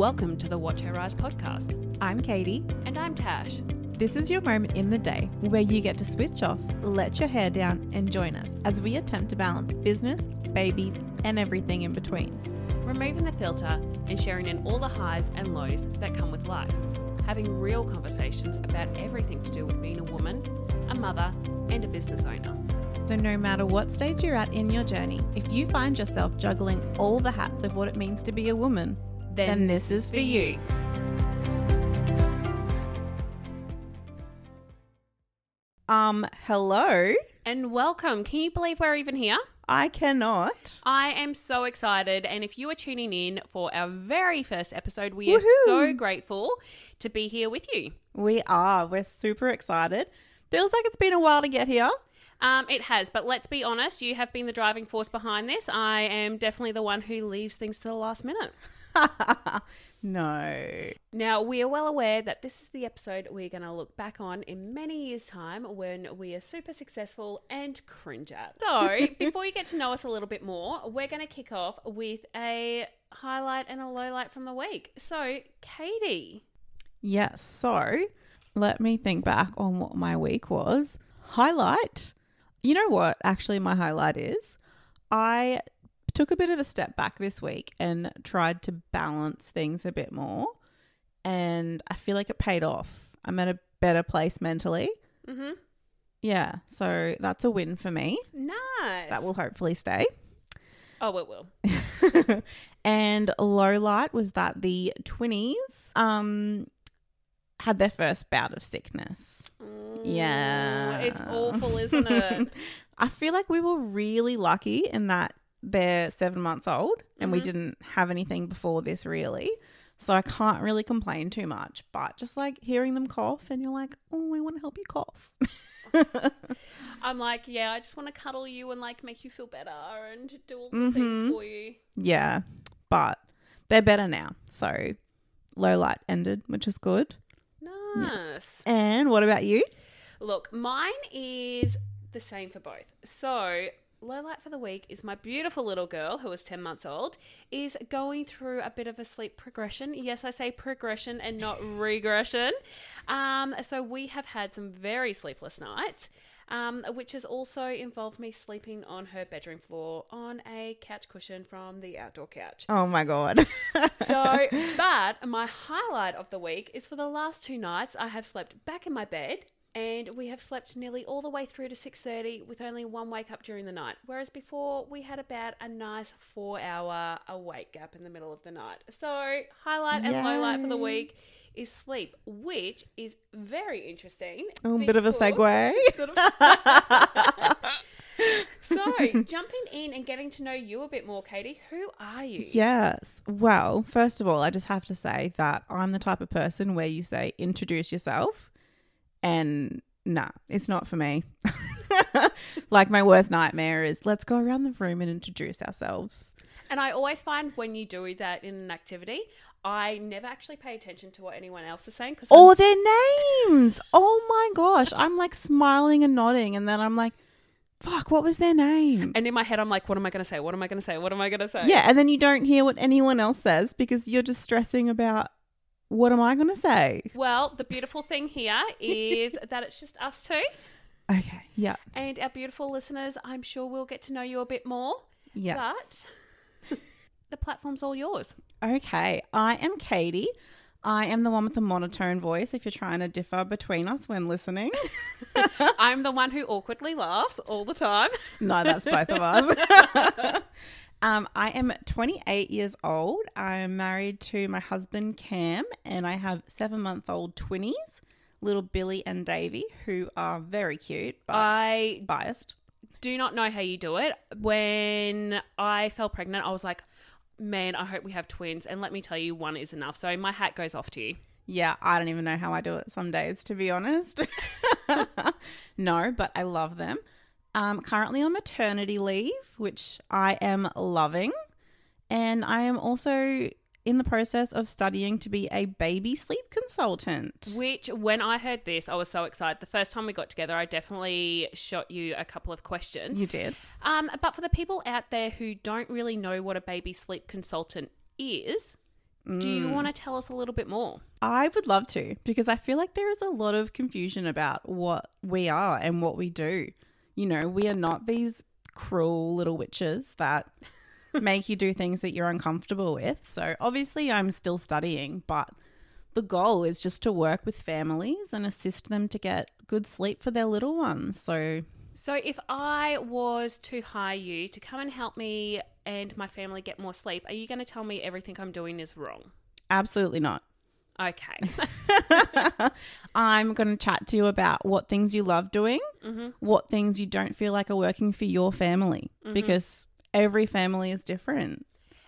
Welcome to the Watch Her Rise podcast. I'm Katie. And I'm Tash. This is your moment in the day where you get to switch off, let your hair down, and join us as we attempt to balance business, babies, and everything in between. Removing the filter and sharing in all the highs and lows that come with life. Having real conversations about everything to do with being a woman, a mother, and a business owner. So, no matter what stage you're at in your journey, if you find yourself juggling all the hats of what it means to be a woman, then, this is for you. Um, hello. And welcome. Can you believe we're even here? I cannot. I am so excited. And if you are tuning in for our very first episode, we are so grateful to be here with you. We are. We're super excited. Feels like it's been a while to get here. Um, it has, but let's be honest, you have been the driving force behind this. I am definitely the one who leaves things to the last minute. no. Now, we are well aware that this is the episode we're going to look back on in many years' time when we are super successful and cringe at. So, before you get to know us a little bit more, we're going to kick off with a highlight and a lowlight from the week. So, Katie. Yes. So let me think back on what my week was. Highlight. You know what? Actually, my highlight is I took a bit of a step back this week and tried to balance things a bit more. And I feel like it paid off. I'm at a better place mentally. Mm-hmm. Yeah. So that's a win for me. Nice. That will hopefully stay. Oh, it will. and low light was that the twinnies um had their first bout of sickness. Yeah. It's awful, isn't it? I feel like we were really lucky in that they're seven months old and we Mhm. didn't have anything before this really. So I can't really complain too much. But just like hearing them cough and you're like, oh, I want to help you cough. I'm like, yeah, I just want to cuddle you and like make you feel better and do all the things Mhm. for you. yeah. But they're better now. So low light ended, which is good. Nice. And what about you? Look, mine is the same for both. So, low light for the week is my beautiful little girl who is 10 months old is going through a bit of a sleep progression. Yes, I say progression and not regression. Um, so we have had some very sleepless nights. Um, which has also involved me sleeping on her bedroom floor on a couch cushion from the outdoor couch. Oh my god. So, but my highlight of the week is for the last two nights I have slept back in my bed and we have slept nearly all the way through to 6:30 with only one wake up during the night. Whereas before we had about a nice 4-hour awake gap in the middle of the night. So, highlight and low light for the week is sleep, which is very interesting. Oh, bit of a segue. So, jumping in and getting to know you a bit more, Katie, who are you? yes. Well, first of all, I just have to say that I'm the type of person where you say introduce yourself and nah, it's not for me. like my worst nightmare is let's go around the room and introduce ourselves. And I always find when you do that in an activity, I never actually pay attention to what anyone else is saying because Or their names. Oh my gosh. I'm like smiling and nodding and then I'm like, fuck, what was their name? and in my head I'm like, what am I going to say? What am I going to say? What am I going to say? Yeah, and then you don't hear what anyone else says because you're just stressing about what am I going to say? Well, the beautiful thing here is that it's just us two, Okay. Yeah. and our beautiful listeners. I'm sure we'll get to know you a bit more. Yes. But the platform's all yours. Okay, I am Katie. I am the one with the monotone voice if you're trying to differ between us when listening. I'm the one who awkwardly laughs all the time. no, that's both of us. Um, I am 28 years old. I'm married to my husband Cam, and I have seven month old twinnies, little Billy and Davy, who are very cute but I biased. do not know how you do it. When I fell pregnant, I was like, man, I hope we have twins. And let me tell you, one is enough. So my hat goes off to you. Yeah, I don't even know how I do it some days, to be honest. no, but I love them. Um, currently on maternity leave, which I am loving. And I am also in the process of studying to be a baby sleep consultant. Which, when I heard this, I was so excited. The first time we got together, I definitely shot you a couple of questions. You did. Um, but for the people out there who don't really know what a baby sleep consultant is, Do you want to tell us a little bit more? I would love to because I feel like there is a lot of confusion about what we are and what we do. You know, we are not these cruel little witches that make you do things that you're uncomfortable with. So obviously, I'm still studying, but the goal is just to work with families and assist them to get good sleep for their little ones. So So, if I was to hire you to come and help me and my family get more sleep, are you going to tell me everything I'm doing is wrong? absolutely not. Okay. I'm going to chat to you about what things you love doing, Mm-hmm. what things you don't feel like are working for your family, because every family is different.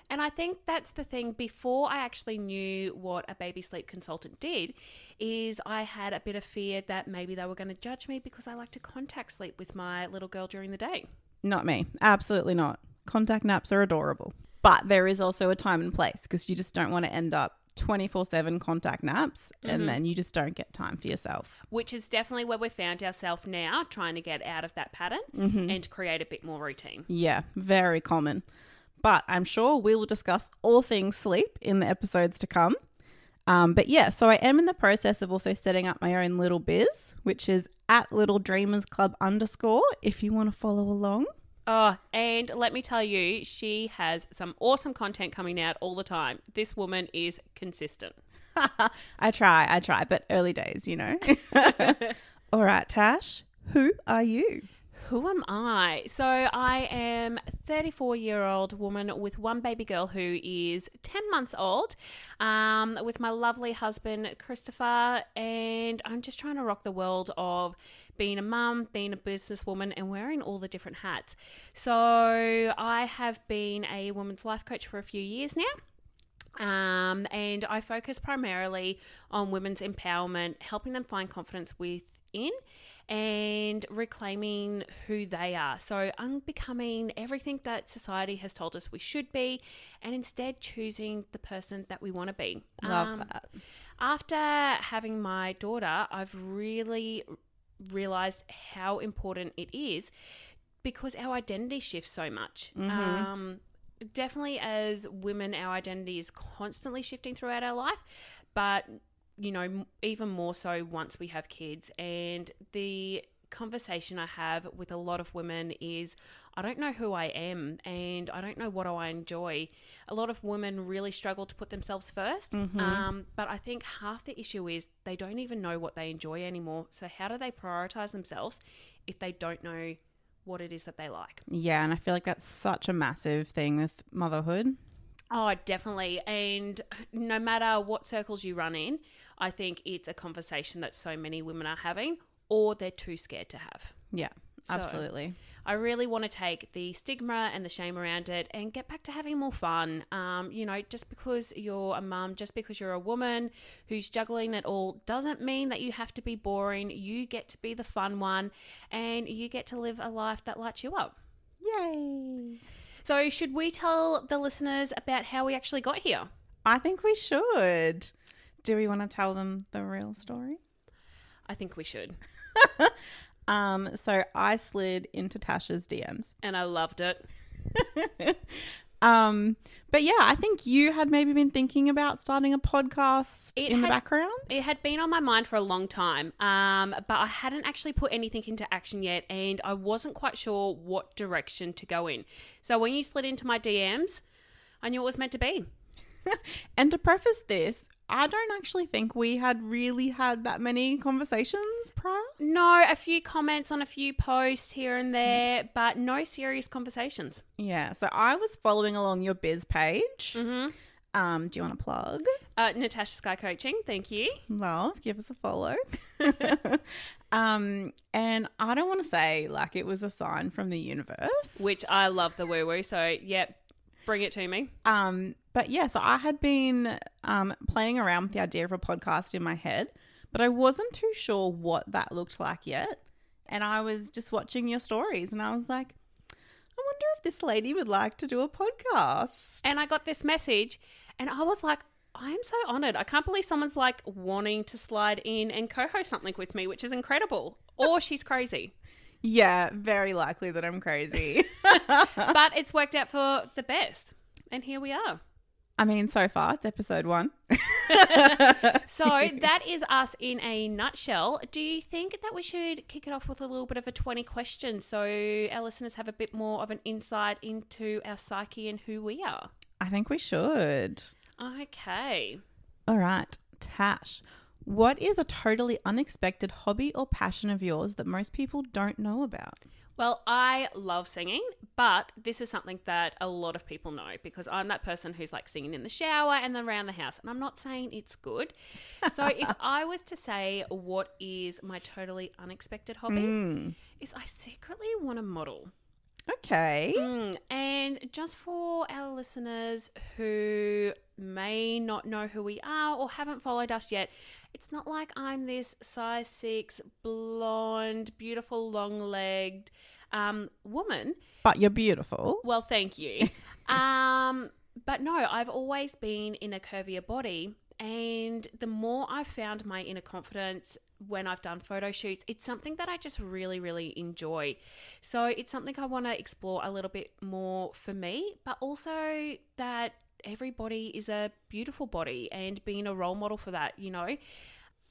And I think that's the thing. Before I actually knew what a baby sleep consultant did, is I had a bit of fear that maybe they were going to judge me because I like to contact sleep with my little girl during the day. Not me. Absolutely not. Contact naps are adorable. But there is also a time and place because you just don't want to end up 24 7 contact naps and then you just don't get time for yourself. Which is definitely where we found ourselves now, trying to get out of that pattern and create a bit more routine. Yeah, very common. But I'm sure we will discuss all things sleep in the episodes to come. Um, but yeah, so I am in the process of also setting up my own little biz, which is at Little Dreamers Club underscore if you want to follow along. Oh, and let me tell you, she has some awesome content coming out all the time. This woman is consistent. I try, I try, but early days, you know. all right, Tash, who are you? Who am I? So I am a 34 year old woman with one baby girl who is 10 months old, um, with my lovely husband Christopher, and I'm just trying to rock the world of being a mum, being a businesswoman, and wearing all the different hats. So I have been a women's life coach for a few years now. Um, and I focus primarily on women's empowerment, helping them find confidence within and reclaiming who they are. So, unbecoming everything that society has told us we should be, and instead choosing the person that we want to be. Love Um, that. after having my daughter, I've really realized how important it is because our identity shifts so much. Um, definitely, as women, our identity is constantly shifting throughout our life, but you know, even more so once we have kids. And the conversation I have with a lot of women is I don't know who I am and I don't know what I enjoy. A lot of women really struggle to put themselves 1st Um, but I think half the issue is they don't even know what they enjoy anymore. So, how do they prioritize themselves if they don't know what it is that they like? Yeah, and I feel like that's such a massive thing with motherhood. Oh, definitely. And no matter what circles you run in, I think it's a conversation that so many women are having or they're too scared to have. Yeah, So- absolutely. I really want to take the stigma and the shame around it and get back to having more fun. Um, you know, just because you're a mum, just because you're a woman who's juggling it all, doesn't mean that you have to be boring. You get to be the fun one and you get to live a life that lights you up. Yay. So, should we tell the listeners about how we actually got here? I think we should. Do we want to tell them the real story? I think we should. Um, so I slid into Tasha's DMs. And I loved it. Um, but yeah, I think you had maybe been thinking about starting a podcast It in the background. It had been on my mind for a long time, um, but I hadn't actually put anything into action yet, and I wasn't quite sure what direction to go in. So when you slid into my DMs, I knew it was meant to be. And to preface this, I don't actually think we had really had that many conversations prior. No, a few comments on a few posts here and there, but no serious conversations. Yeah, so I was following along your biz page. Mm-hmm. Um, do you want to plug? Uh, Natasha Skye Coaching, thank you. Love, give us a follow. um, and I don't want to say like it was a sign from the universe, Which I love the woo woo, so yep, bring it to me. Um, but yeah, so I had been um, playing around with the idea of a podcast in my head, but I wasn't too sure what that looked like yet. And I was just watching your stories and I was like, I wonder if this lady would like to do a podcast. And I got this message, and I was like, I am so honored. I can't believe someone's like wanting to slide in and co host something with me, which is incredible. Or she's crazy. Yeah, very likely that I'm crazy. But it's worked out for the best. And here we are. I mean, so far it's episode one. So that is us in a nutshell. Do you think that we should kick it off with a little bit of a 20 questions so our listeners have a bit more of an insight into our psyche and who we are? I think we should. Okay. All right, Tash. What is a totally unexpected hobby or passion of yours that most people don't know about? Well, I love singing, but this is something that a lot of people know because I'm that person who's like singing in the shower and then around the house. And I'm not saying it's good. So if I was to say what is my totally unexpected hobby, Mm, is I secretly want to model. okay. Mm, and just for our listeners who may not know who we are or haven't followed us yet, it's not like I'm this size six, blonde, beautiful, long legged um, woman. But you're beautiful. Well, thank you. um, but no, I've always been in a curvier body. And the more I've found my inner confidence when I've done photo shoots, it's something that I just really, really enjoy. So it's something I want to explore a little bit more for me, but also that everybody is a beautiful body and being a role model for that, you know.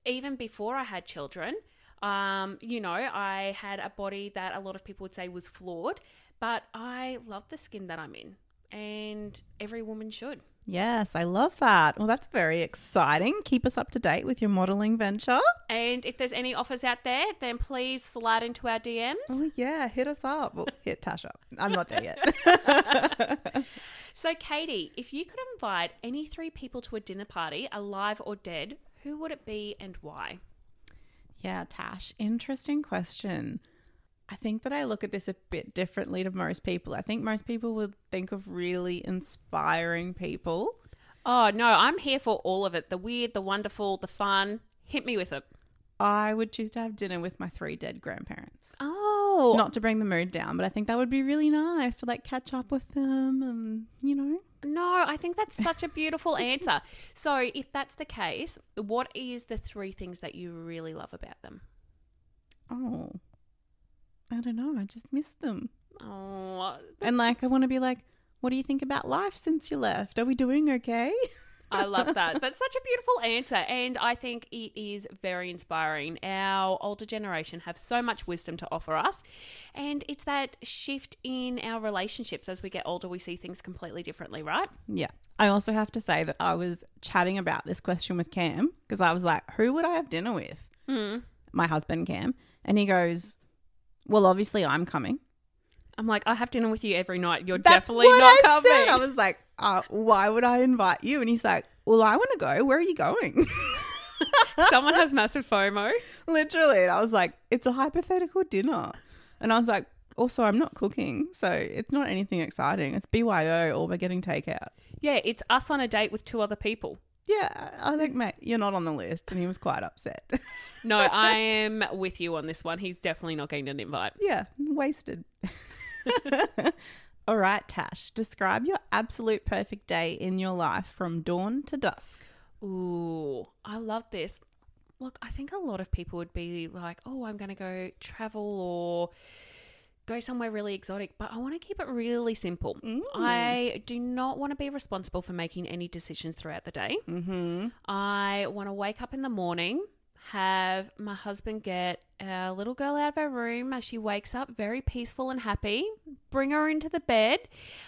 Even before I had children, um, you know, I had a body that a lot of people would say was flawed, but I love the skin that I'm in, and every woman should. Yes, I love that. Well, that's very exciting. Keep us up to date with your modeling venture. And if there's any offers out there, then please slide into our DMs. Oh, yeah, hit us up. Well, hit Tash up. I'm not there yet. So, Katie, if you could invite any three people to a dinner party, alive or dead, who would it be and why? yeah, Tash, interesting question. I think that I look at this a bit differently to most people. I think most people would think of really inspiring people. Oh, no, I'm here for all of it the weird, the wonderful, the fun. Hit me with it. I would choose to have dinner with my three dead grandparents. Oh, Not to bring the mood down, but I think that would be really nice to like catch up with them and, you know. No, I think that's such a beautiful answer. So, if that's the case, what is the three things that you really love about them? Oh, I don't know. I just miss them. Oh, And like, I want to be like, what do you think about life since you left? Are we doing okay? I love that. That's such a beautiful answer. And I think it is very inspiring. Our older generation have so much wisdom to offer us. And it's that shift in our relationships as we get older, we see things completely differently, right? Yeah. I also have to say that I was chatting about this question with Cam because I was like, who would I have dinner with? Mm. My husband, Cam. And he goes, well, obviously I'm coming. I'm like, I have dinner with you every night. You're That's definitely what not I coming. said. I was like, uh, why would I invite you? And he's like, well, I want to go. Where are you going? Someone has massive FOMO. Literally. And I was like, it's a hypothetical dinner. And I was like, also, I'm not cooking. So it's not anything exciting. It's BYO or we're getting takeout. Yeah, it's us on a date with two other people. Yeah, I think, mate, you're not on the list. And he was quite upset. No, I am with you on this one. He's definitely not getting an invite. yeah, wasted. All right, Tash, describe your absolute perfect day in your life from dawn to dusk. Ooh, I love this. Look, I think a lot of people would be like, oh, I'm going to go travel or go somewhere really exotic, but I want to keep it really simple. I do not want to be responsible for making any decisions throughout the day. Mm-hmm. I want to wake up in the morning, have my husband get our little girl out of her room as she wakes up, very peaceful and happy, bring her into the bed,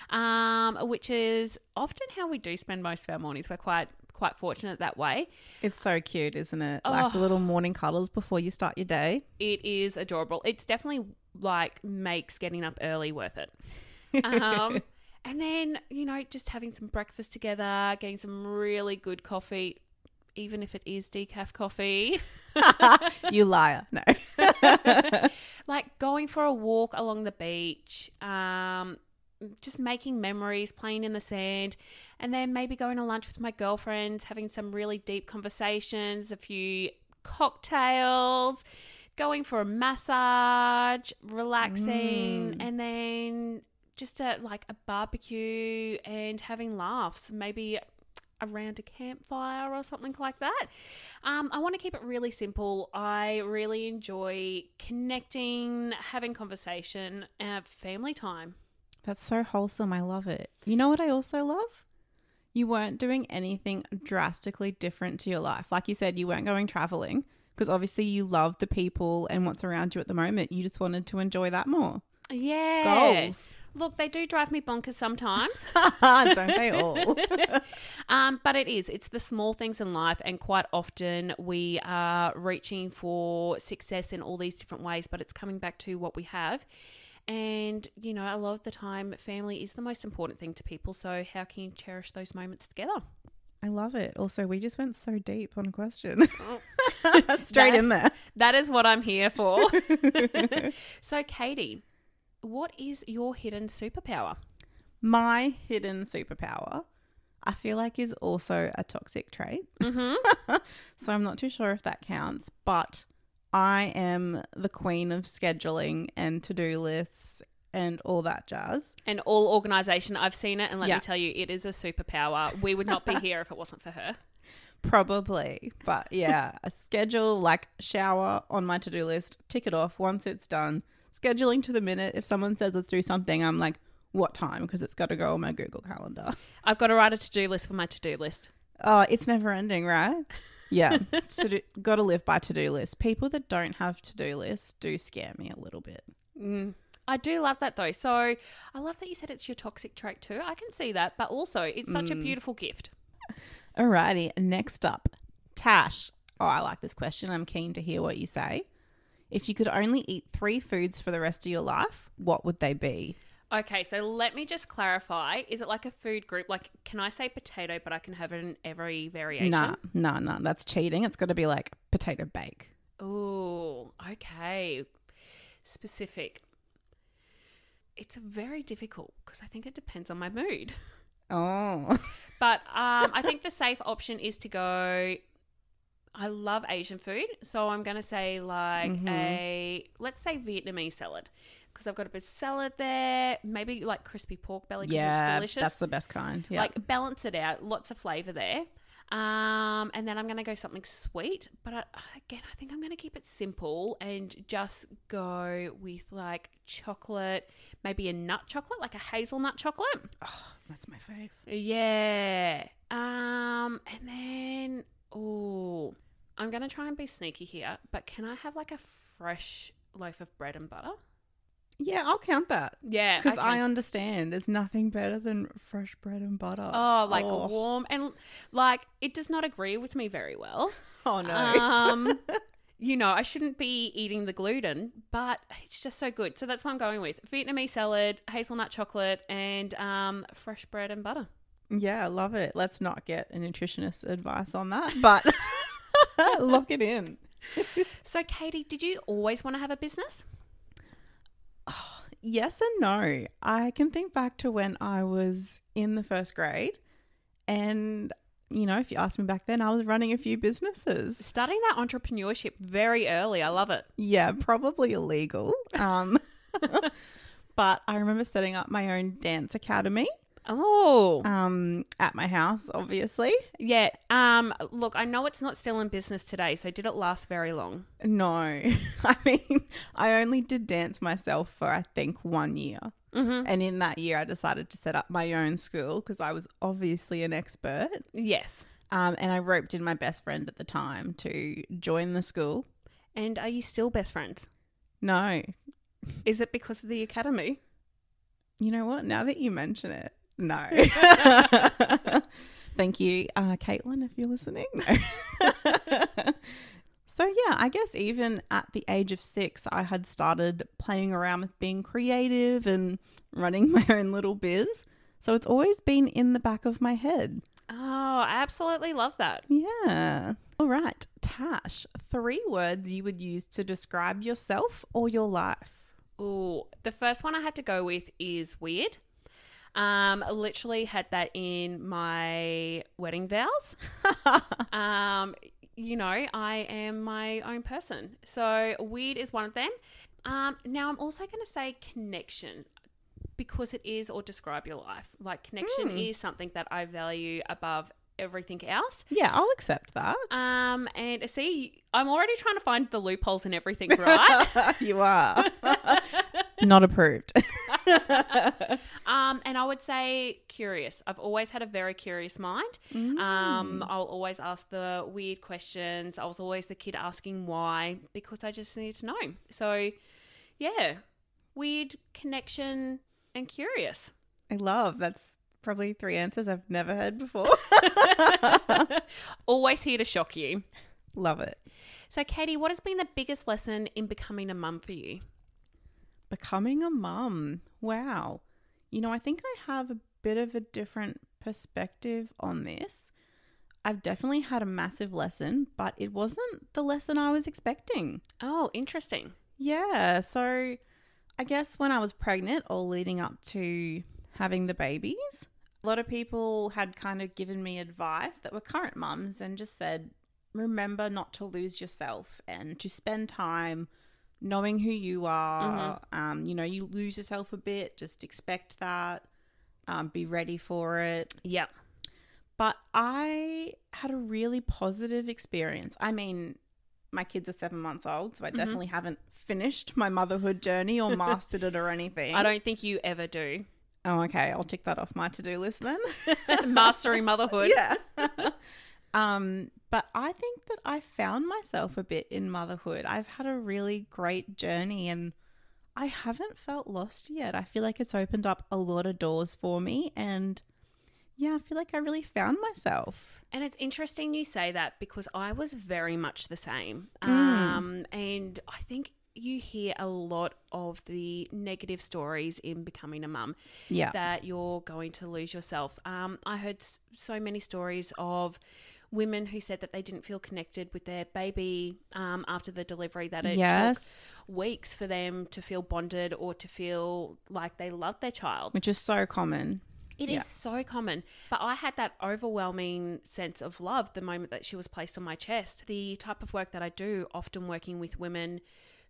um, which is often how we do spend most of our mornings. We're quite quite fortunate that way. It's so cute, isn't it? Like the little morning cuddles before you start your day. It is adorable. It's definitely like makes getting up early worth it. Um, and then you know just having some breakfast together, getting some really good coffee, even if it is decaf coffee. you liar. No. like going for a walk along the beach, um, just making memories, playing in the sand, and then maybe going to lunch with my girlfriends, having some really deep conversations, a few cocktails, going for a massage, relaxing, and then just a like a barbecue and having laughs, maybe around a campfire or something like that. Um, I want to keep it really simple. I really enjoy connecting, having conversation, uh, family time. That's so wholesome. I love it. You know what I also love? you weren't doing anything drastically different to your life. Like you said, you weren't going traveling because obviously you love the people and what's around you at the moment. You just wanted to enjoy that more. Yeah. Goals. Look, they do drive me bonkers sometimes. Don't they all? Um, but it is. It's the small things in life, and quite often we are reaching for success in all these different ways, but it's coming back to what we have. And, you know, a lot of the time, family is the most important thing to people. So, how can you cherish those moments together? I love it. Also, we just went so deep on a question. Straight That- in there. That is what I'm here for. so, Katie, what is your hidden superpower? My hidden superpower, I feel like, is also a toxic trait. Mm-hmm. So I'm not too sure if that counts, but I am the queen of scheduling and to do lists and all that jazz. And all organization, I've seen it, and let Yeah. me tell you, it is a superpower. We would not be here if it wasn't for her. Probably. But yeah, a schedule like shower on my to do list, tick it off once it's done. Scheduling to the minute. If someone says let's do something, I'm like, what time? Because it's got to go on my Google Calendar. I've got to write a to do list for my to do list. Oh, it's never ending, right? Yeah. to do, got to live by to do list. People that don't have to do lists do scare me a little bit. Mm. I do love that though. So I love that you said it's your toxic trait too. I can see that, but also it's such a beautiful gift. Alrighty, next up, Tash. Oh, I like this question. I'm keen to hear what you say. If you could only eat three foods for the rest of your life, what would they be? Okay, so let me just clarify. Is it like a food group? Like, can I say potato, but I can have it in every variation? Nah, nah, nah. That's cheating. It's got to be like potato bake. Oh, okay. Specific. It's very difficult because I think it depends on my mood. Oh, But um, I think the safe option is to go. I love Asian food, so I'm going to say like a let's say Vietnamese salad because I've got a bit of salad there, maybe like crispy pork belly because yeah, it's delicious. that's the best kind. Yeah, Like balance it out, lots of flavor there. Um, and then I'm going to go something sweet, but I, again, I think I'm going to keep it simple and just go with like chocolate, maybe a nut chocolate, like a hazelnut chocolate. Oh, that's my fave. Yeah. Um, and then oh, I'm gonna try and be sneaky here, but can I have like a fresh loaf of bread and butter? Yeah, I'll count that Yeah, because okay. I understand. There's nothing better than fresh bread and butter. Oh, like oh, warm and like it does not agree with me very well. oh no. Um, you know, I shouldn't be eating the gluten, but it's just so good. So that's what I'm going with: Vietnamese salad, hazelnut chocolate, and um, fresh bread and butter. Yeah, I love it. Let's not get a nutritionist advice on that, but lock it in. So, Katie, did you always want to have a business? Yes and no. I can think back to when I was in the first grade, and you know, if you asked me back then, I was running a few businesses. Starting that entrepreneurship very early, I love it. Yeah, probably illegal. Um, but I remember setting up my own dance academy Oh, um, at my house, obviously. yeah. Um, look, I know it's not still in business today, so did it last very long? No, I mean, I only did dance myself for I think one year. Mm-hmm. And in that year, I decided to set up my own school because I was obviously an expert. Yes. Um, and I roped in my best friend at the time to join the school. And are you still best friends? No, Is it because of the academy? you know what? Now that you mention it, no. Thank you, uh, Caitlin, if you're listening. No. so, yeah, I guess even at the age of six, I had started playing around with being creative and running my own little biz. So, it's always been in the back of my head. Oh, I absolutely love that. Yeah. All right, Tash, three words you would use to describe yourself or your life. Ooh, the first one I had to go with is weird. Um, literally had that in my wedding vows. um, you know, I am my own person. So weird is one of them. Um, now I'm also going to say connection because it is or describe your life. Like connection Hmm. is something that I value above everything else. Yeah, I'll accept that. Um, and see, I'm already trying to find the loopholes in everything, right? you are. Not approved. Um, and I would say curious. I've always had a very curious mind. Um, I'll always ask the weird questions. I was always the kid asking why because I just needed to know. So, yeah, weird connection and curious. I love that's probably three answers I've never heard before. always here to shock you. love it. So, Katie, what has been the biggest lesson in becoming a mum for you? Becoming a mum. Wow. You know, I think I have a bit of a different perspective on this. I've definitely had a massive lesson, but it wasn't the lesson I was expecting. Oh, interesting. Yeah. So I guess when I was pregnant or leading up to having the babies, a lot of people had kind of given me advice that were current mums and just said, remember not to lose yourself and to spend time knowing who you are. Um, you know, you lose yourself a bit, just expect that, um, be ready for it. Yeah. But I had a really positive experience. I mean, my kids are seven months old, so I definitely haven't finished my motherhood journey or mastered it or anything. I don't think you ever do. Oh, okay. I'll tick that off my to do list then. Mastering motherhood. yeah. um, but I think that I found myself a bit in motherhood. I've had a really great journey and I haven't felt lost yet. I feel like it's opened up a lot of doors for me and yeah, I feel like I really found myself. And it's interesting you say that because I was very much the same. Mm. Um, and I think you hear a lot of the negative stories in becoming a mum Yeah. that you're going to lose yourself. Um, I heard so many stories of women who said that they didn't feel connected with their baby um, after the delivery, that it yes. took weeks for them to feel bonded or to feel like they loved their child. Which is so common. It is Yeah. so common. But I had that overwhelming sense of love the moment that she was placed on my chest. The type of work that I do, often working with women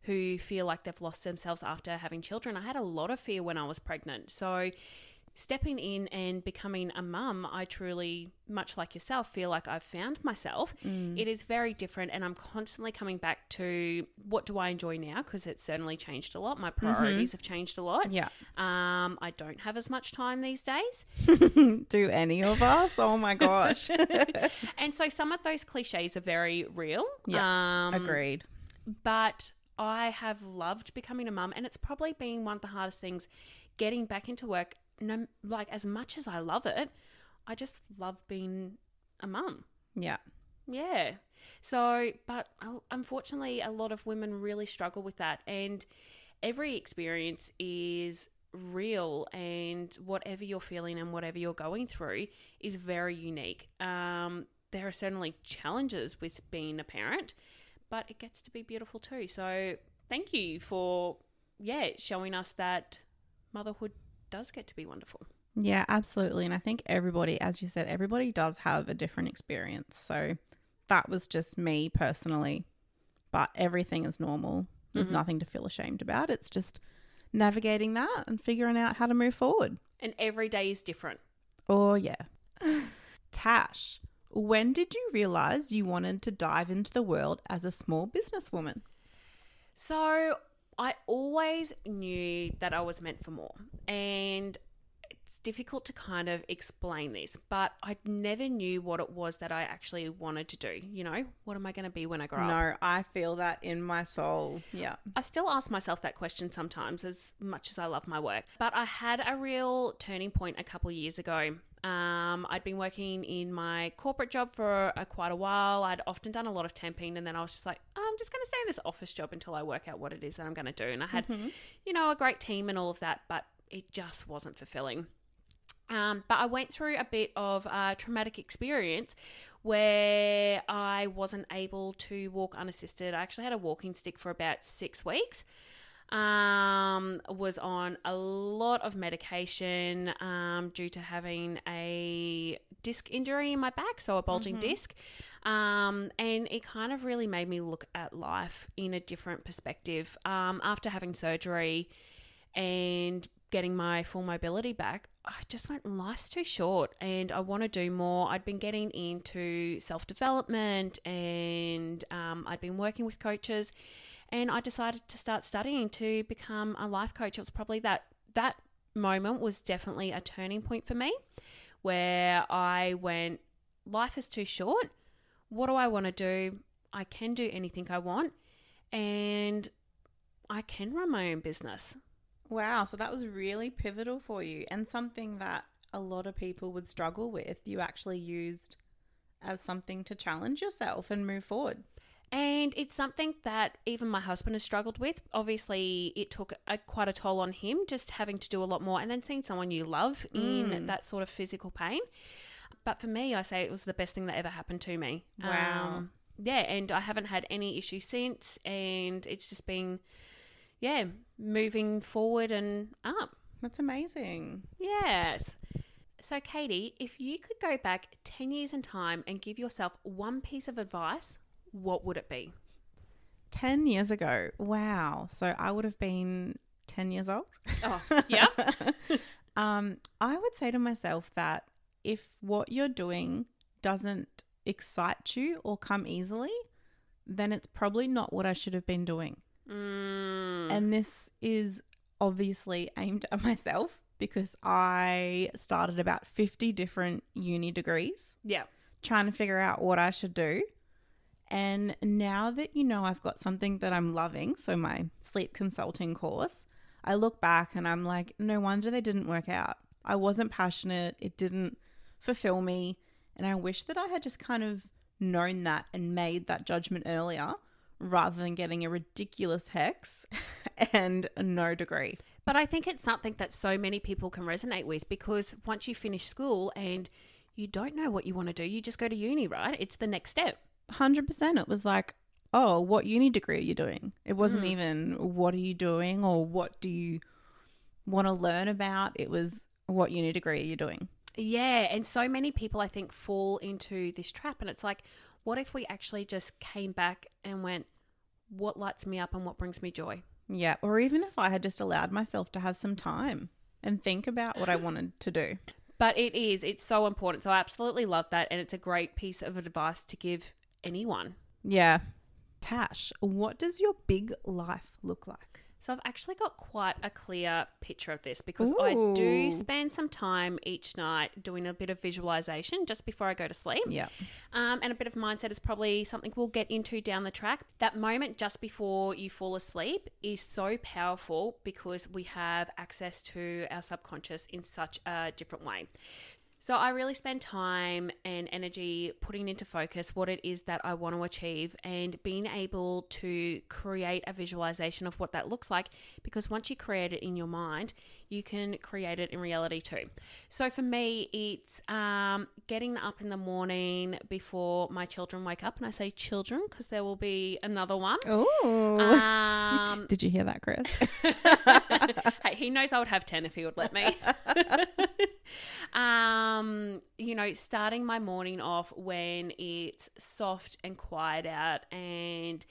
who feel like they've lost themselves after having children, I had a lot of fear when I was pregnant. So stepping in and becoming a mum, I truly, much like yourself, feel like I've found myself. It is very different, and I'm constantly coming back to what do I enjoy now because it's certainly changed a lot. My priorities have changed a lot. Yeah. Um, I don't have as much time these days. Do any of us? Oh my gosh. And so some of those cliches are very real. Yeah, Um, Agreed. But I have loved becoming a mum, and it's probably been one of the hardest things getting back into work. No, like as much as I love it, I just love being a mum. Yeah. Yeah. So, but unfortunately, a lot of women really struggle with that. And every experience is real, and whatever you're feeling and whatever you're going through is very unique. Um, there are certainly challenges with being a parent, but it gets to be beautiful too. So, thank you for, yeah, showing us that motherhood does get to be wonderful. Yeah, absolutely. And I think everybody, as you said, everybody does have a different experience. So that was just me personally. But everything is normal. There's mm-hmm. nothing to feel ashamed about. It's just navigating that and figuring out how to move forward. And every day is different. Oh, yeah. Tash, when did you realize you wanted to dive into the world as a small businesswoman? So I always knew that I was meant for more. And it's difficult to kind of explain this, but I never knew what it was that I actually wanted to do. You know, what am I going to be when I grow up? No, I feel that in my soul. Yeah. I still ask myself that question sometimes, as much as I love my work. But I had a real turning point a couple years ago. Um, I'd been working in my corporate job for a, quite a while. I'd often done a lot of temping, and then I was just like, I'm just going to stay in this office job until I work out what it is that I'm going to do. And I had, you know, a great team and all of that, but it just wasn't fulfilling. Um, but I went through a bit of a traumatic experience where I wasn't able to walk unassisted. I actually had a walking stick for about six weeks. Um, was on a lot of medication um, due to having a disc injury in my back, so a bulging disc. Um, and it kind of really made me look at life in a different perspective. Um, after having surgery, and getting my full mobility back, I just went, life's too short and I want to do more. I'd been getting into self development and um, I'd been working with coaches. And I decided to start studying to become a life coach. It was probably that that moment was definitely a turning point for me where I went, life is too short. What do I want to do? I can do anything I want and I can run my own business. Wow. So that was really pivotal for you and something that a lot of people would struggle with. You actually used as something to challenge yourself and move forward. And it's something that even my husband has struggled with. Obviously, it took a, quite a toll on him just having to do a lot more and then seeing someone you love in Mm. that sort of physical pain. But for me, I say it was the best thing that ever happened to me. Wow. Um, yeah, and I haven't had any issue since. And it's just been, yeah, moving forward and up. That's amazing. Yes. So, Katie, if you could go back 10 years in time and give yourself one piece of advice, what would it be? 10 years ago. Wow. So I would have been 10 years old. Oh, yeah. um, I would say to myself that if what you're doing doesn't excite you or come easily, then it's probably not what I should have been doing. Mm. And this is obviously aimed at myself because I started about 50 different uni degrees yeah. trying to figure out what I should do. And now that you know I've got something that I'm loving, so my sleep consulting course, I look back and I'm like, no wonder they didn't work out. I wasn't passionate, it didn't fulfill me. And I wish that I had just kind of known that and made that judgment earlier rather than getting a ridiculous HECS and no degree. But I think it's something that so many people can resonate with because once you finish school and you don't know what you want to do, you just go to uni, right? It's the next step. 100% it was like oh what uni degree are you doing it wasn't Mm. even what are you doing or what do you want to learn about it was what uni degree are you doing Yeah. And so many people, I think, fall into this trap. And it's like, what if we actually just came back and went, what lights me up and what brings me joy? yeah or even if i had just allowed myself to have some time and think about what i wanted to do But it is, it's so important. So I absolutely love that. And it's a great piece of advice to give anyone. yeah tash what does your big life look like So I've actually got quite a clear picture of this because I do spend some time each night doing a bit of visualization just before I go to sleep. yeah Um, and a bit of mindset is probably something we'll get into down the track. That moment just before you fall asleep is so powerful because we have access to our subconscious in such a different way. So I really spend time and energy putting into focus what it is that I want to achieve and being able to create a visualization of what that looks like because once you create it in your mind, you can create it in reality too. So for me, it's um, getting up in the morning before my children wake up, and I say children because there will be another one. oh Um, did you hear that chris hey, he knows I would have 10 if he would let me. um, you know, starting my morning off when it's soft and quiet out and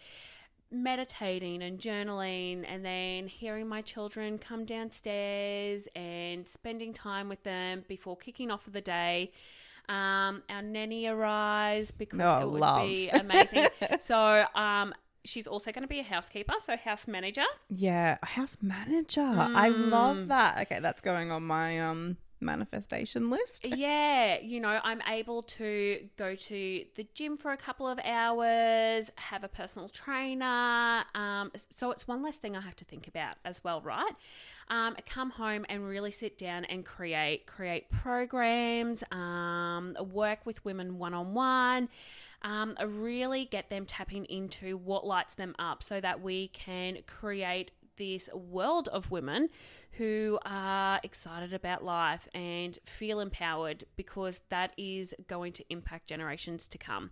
meditating and journaling and then hearing my children come downstairs and spending time with them before kicking off for the day. Um, our nanny arrives because Oh, it would love. be amazing. so, um, she's also going to be a housekeeper, so house manager. yeah house manager i love Mm. that okay that's going on my um manifestation list yeah, you know, I'm able to go to the gym for a couple of hours, have a personal trainer. Um, so it's one less thing I have to think about as well, right? Um, come home and really sit down and create, create programs, um, work with women one on one. Really get them tapping into what lights them up so that we can create this world of women who are excited about life and feel empowered because that is going to impact generations to come.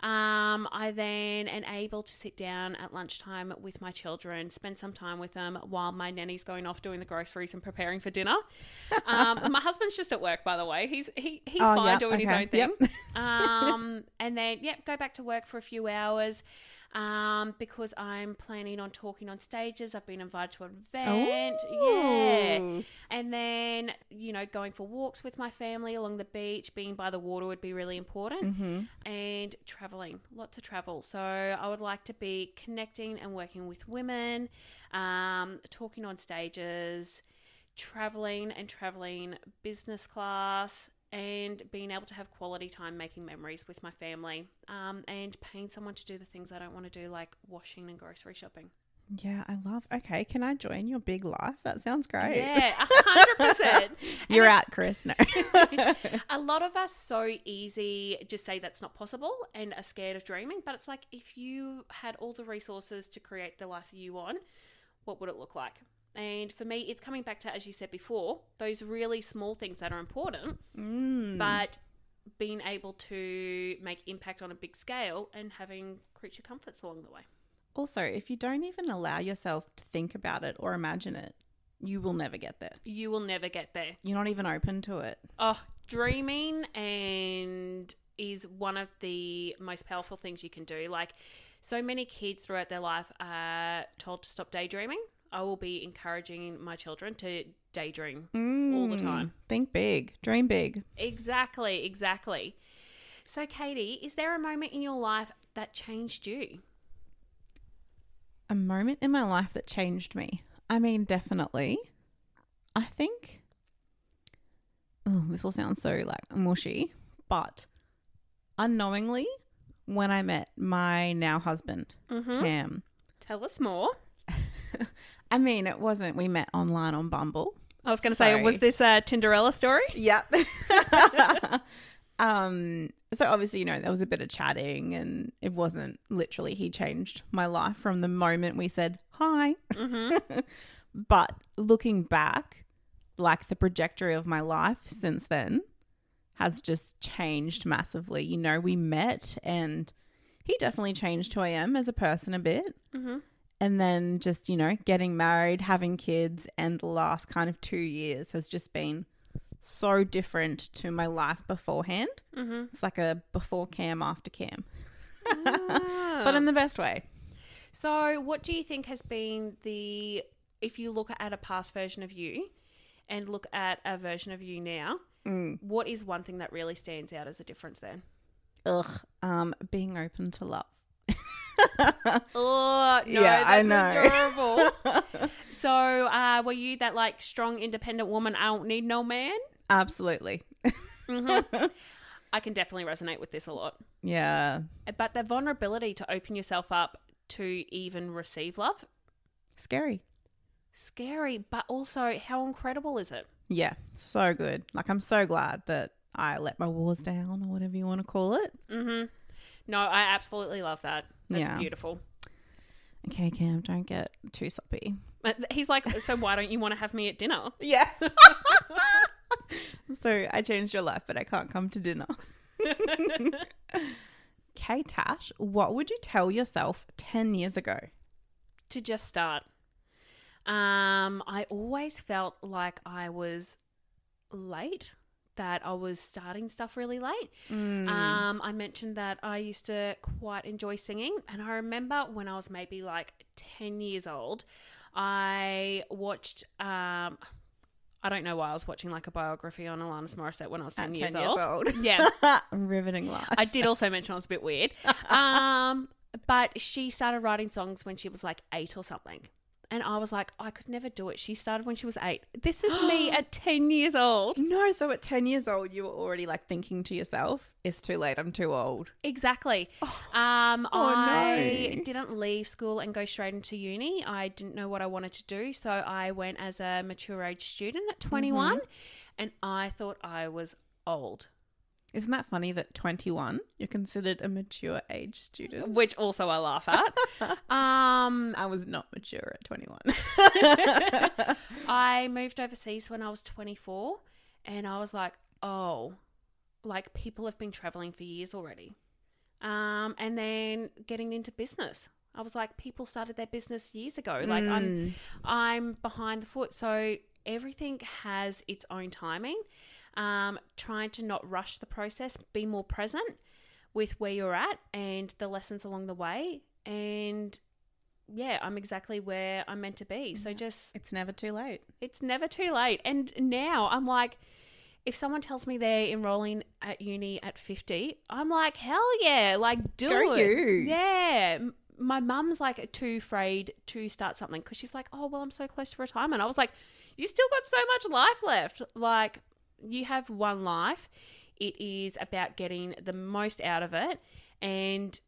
Um, I then am able to sit down at lunchtime with my children, spend some time with them while my nanny's going off doing the groceries and preparing for dinner. Um, my husband's just at work, by the way. He's he, he's Oh, fine doing his own thing yep. um, and then yeah, go back to work for a few hours. Um, because I'm planning on talking on stages. I've been invited to an event. Yeah. And then, you know, going for walks with my family along the beach, being by the water would be really important. Mm-hmm. And traveling, lots of travel. So I would like to be connecting and working with women, um, talking on stages, traveling and traveling business class. And being able to have quality time making memories with my family um, and paying someone to do the things I don't want to do, like washing and grocery shopping. Yeah, I love. Okay, can I join your big life? That sounds great. Yeah, 100%. You're at Chris. No. a lot of us so easy just say that's not possible and are scared of dreaming but it's like if you had all the resources to create the life you want what would it look like and for me it's coming back to as you said before those really small things that are important Mm. but being able to make impact on a big scale and having creature comforts along the way also, if you don't even allow yourself to think about it or imagine it, you will never get there. you will never get there You're not even open to it. Oh, dreaming and is one of the most powerful things you can do. Like so many kids throughout their life are told to stop daydreaming. I will be encouraging my children to daydream all the Mm. time. Think big, dream big. Exactly, exactly. So Katie, is there a moment in your life that changed you? A moment in my life that changed me. I mean, definitely. I think. Oh, this will sound so like mushy, but unknowingly, when I met my now husband, Mm-hmm. Cam, Tell us more. I mean, it wasn't, we met online on Bumble. I was going to say, was this a Tinderella story? Yep. um, so obviously, you know, there was a bit of chatting and it wasn't literally he changed my life from the moment we said hi. Mm-hmm. but looking back, like the trajectory of my life since then has just changed massively. You know, we met and he definitely changed who I am as a person a bit. Mm-hmm. And then just, you know, getting married, having kids, and the last kind of two years has just been so different to my life beforehand. Mm-hmm. It's like a before cam, after cam, Ah. but in the best way. So, what do you think has been the, if you look at a past version of you and look at a version of you now, Mm. what is one thing that really stands out as a difference then? Ugh. Um, being open to love. Oh, no, Yeah, I know. adorable. so, uh, were you that like strong, independent woman? I don't need no man. Absolutely. Mm-hmm. I can definitely resonate with this a lot. Yeah. But the vulnerability to open yourself up to even receive love, Scary. scary, but also how incredible is it? Yeah. So good. Like, I'm so glad that I let my walls down or whatever you want to call it. Mm-hmm. No, I absolutely love that. That's Yeah. beautiful. Okay, Cam, don't get too soppy. But He's like, so why don't you want to have me at dinner? Yeah. so I changed your life, but I can't come to dinner. Okay, Tash, what would you tell yourself 10 years ago? to just start. Um, I always felt like I was late, that I was starting stuff really late. Mm. Um, I mentioned that I used to quite enjoy singing, and I remember when I was maybe like 10 years old, I watched. Um, I don't know why I was watching like a biography on Alanis Morissette when I was 10, At years, 10 years old. old. Yeah. Riveting life. I did also mention I was a bit weird. Um, but she started writing songs when she was like eight or something. And I was like, I could never do it. She started when she was eight. This is me at 10 years old. no, so at 10 years old, you were already like thinking to yourself, it's too late, I'm too old. Exactly. Um, Oh, I no. didn't leave school and go straight into uni. I didn't know what I wanted to do. So I went as a mature age student at 21 and I thought I was old, Isn't that funny that 21, you're considered a mature age student? which also I laugh at. um, I was not mature at 21. I moved overseas when I was 24 and I was like, oh, like people have been traveling for years already. Um, and then getting into business. I was like, people started their business years ago. Like I'm Mm. I'm behind the foot. So everything has its own timing. Um, trying to not rush the process, be more present with where you're at and the lessons along the way and yeah, I'm exactly where I'm meant to be. So just It's never too late. it's never too late. And now I'm like, if someone tells me they're enrolling at uni at 50, I'm like, hell yeah, like do Go it. you. Yeah. My mum's like too afraid to start something because she's like, oh, well, I'm so close to retirement. I was like, you still got so much life left. Like, you have one life. It is about getting the most out of it. And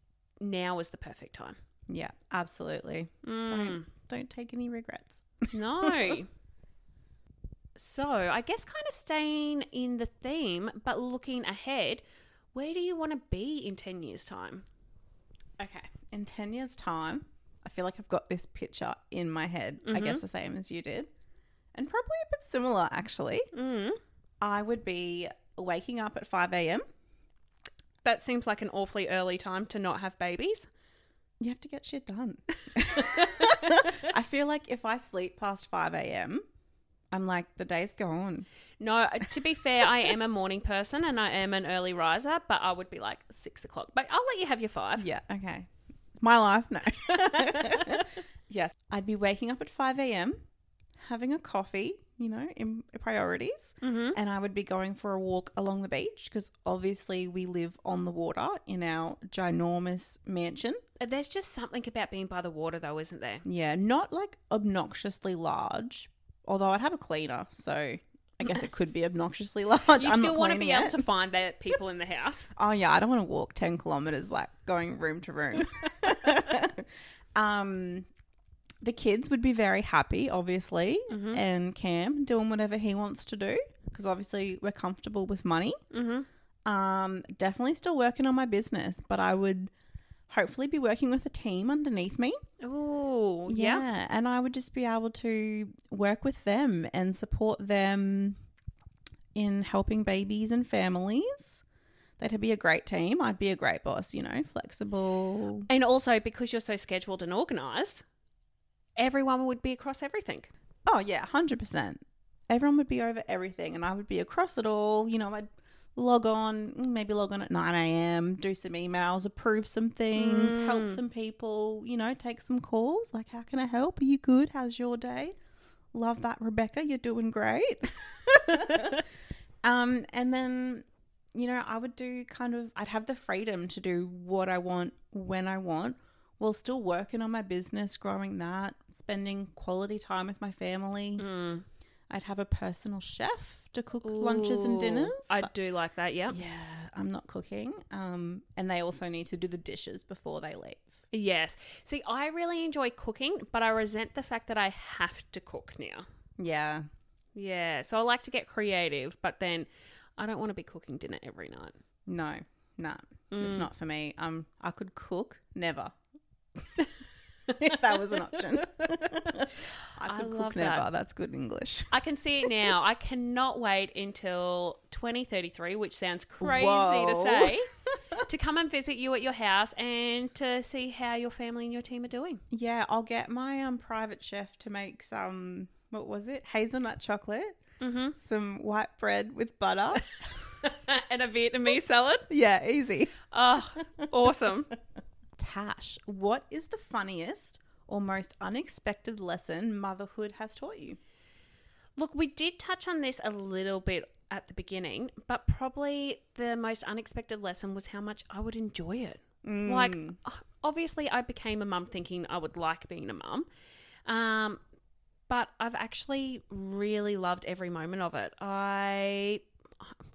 now is the perfect time. Yeah, absolutely. Mm. Don't don't take any regrets. No. so, I guess kind of staying in the theme, but looking ahead, where do you want to be in 10 years' time? Okay. In 10 years' time, I feel like I've got this picture in my head, I Mm-hmm. guess the same as you did. And probably a bit similar, actually. Mm. I would be waking up at 5 a.m. That seems like an awfully early time to not have babies. You have to get shit done. I feel like if I sleep past 5 a.m., I'm like, the day's gone. No, uh, to be fair, I am a morning person and I am an early riser, but I would be like six o'clock. But I'll let you have your five. Yeah, okay. It's my life, no. yes, I'd be waking up at 5 a.m., having a coffee, you know, in priorities, Mm-hmm. and I would be going for a walk along the beach because obviously we live on the water in our ginormous mansion. There's just something about being by the water, though, isn't there? Yeah, not like obnoxiously large, although I'd have a cleaner, so I guess it could be obnoxiously large. You I'm still want to be able to find the people in the house. Oh yeah, I don't want to walk ten kilometers like going room to room. um, the kids would be very happy, obviously, Mm-hmm. and Cam doing whatever he wants to do because obviously we're comfortable with money. Mm-hmm. Um, definitely still working on my business, but I would hopefully be working with a team underneath me. Oh, yeah. and I would just be able to work with them and support them in helping babies and families. That'd be a great team. I'd be a great boss, you know, flexible. And also because you're so scheduled and organized, everyone would be across everything. Oh, yeah, 100%. Everyone would be over everything and I would be across it all. You know, I'd log on, maybe log on at 9 a.m., do some emails, approve some things, help some people, you know, take some calls. Like, how can I help? Are you good? How's your day? Love that, Rebecca. You're doing great. um, and then, you know, I would do kind of, I'd have the freedom to do what I want when I want while still working on my business, growing that, spending quality time with my family. Mm. I'd have a personal chef to cook lunches and dinners. I do like that, yeah. yeah, I'm not cooking. Um, and they also need to do the dishes before they leave. Yes. See, I really enjoy cooking, but I resent the fact that I have to cook now. Yeah. Yeah. So I like to get creative, but then I don't want to be cooking dinner every night. No, nah, it's not for me. Um, I could cook, never. if that was an option. I I could love cook never. that. That's good English. I can see it now. I cannot wait until 2033, which sounds crazy to say, to come and visit you at your house and to see how your family and your team are doing. Yeah, I'll get my um private chef to make some. What was it? Hazelnut chocolate. Mm-hmm. Some white bread with butter. and a Vietnamese salad. yeah, easy. Oh, awesome. Tash, what is the funniest or most unexpected lesson motherhood has taught you? Look, we did touch on this a little bit at the beginning, but probably the most unexpected lesson was how much I would enjoy it. Like, Mm. obviously, I became a mum thinking I would like being a mum. Um, but I've actually really loved every moment of it. I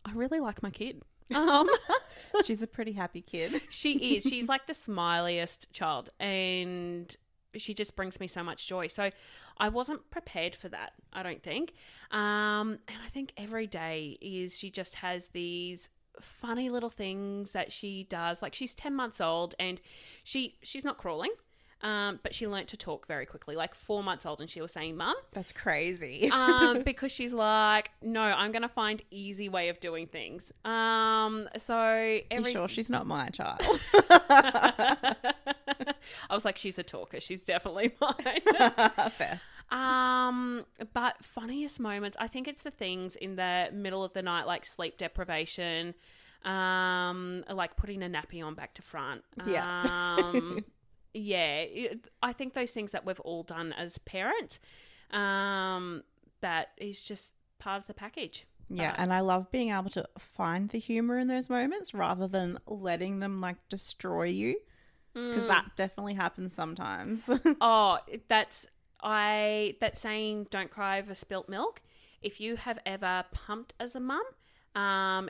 I really like my kid. Um, She's a pretty happy kid. she is. She's like the smiliest child, and she just brings me so much joy. So I wasn't prepared for that. I don't think. Um, and I think every day is she just has these funny little things that she does. Like she's ten months old, and she she's not crawling. Um, but she learnt to talk very quickly, like four months old, and she was saying "mum," That's crazy. um, because she's like, "No, I'm gonna find easy way of doing things." Um, so you every sure she's not my child? I was like, she's a talker. She's definitely mine. Fair. um, but funniest moments, I think it's the things in the middle of the night, like sleep deprivation, um, like putting a nappy on back to front. Yeah. Um, yeah, it, I think those things that we've all done as parents, um, that is just part of the package. Yeah, But- and I love being able to find the humor in those moments rather than letting them like destroy you because Mm. that definitely happens sometimes. Oh, that's I that saying don't cry over spilt milk. If you have ever pumped as a mum, um,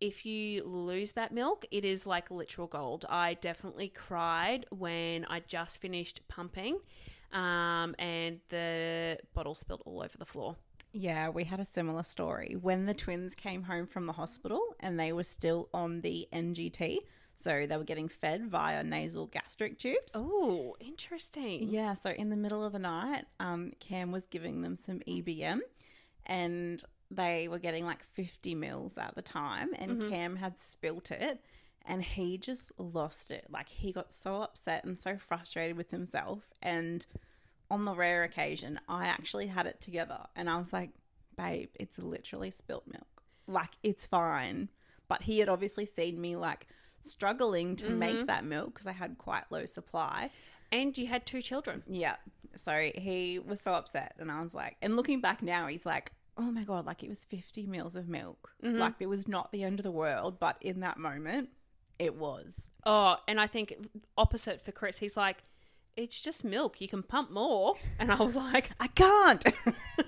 if you lose that milk, it is like literal gold. I definitely cried when I just finished pumping, um, and the bottle spilled all over the floor. yeah, we had a similar story when the twins came home from the hospital and they were still on the NGT. So they were getting fed via nasal gastric tubes. Oh, interesting. Yeah, so in the middle of the night, um, Cam was giving them some EBM and they were getting like 50 mils at the time, and mm-hmm. Cam had spilt it and he just lost it. Like he got so upset and so frustrated with himself. And on the rare occasion, I actually had it together and I was like, babe, it's literally spilt milk. Like it's fine. But he had obviously seen me like struggling to make mm-hmm. that milk because I had quite low supply. And you had two children. Yeah. So he was so upset. And I was like, and looking back now, he's like, oh my God, like it was 50 mils of milk. Like it was not the end of the world. But in that moment, it was. Oh, and I think opposite for Chris, he's like, it's just milk. You can pump more. And I was like, I can't.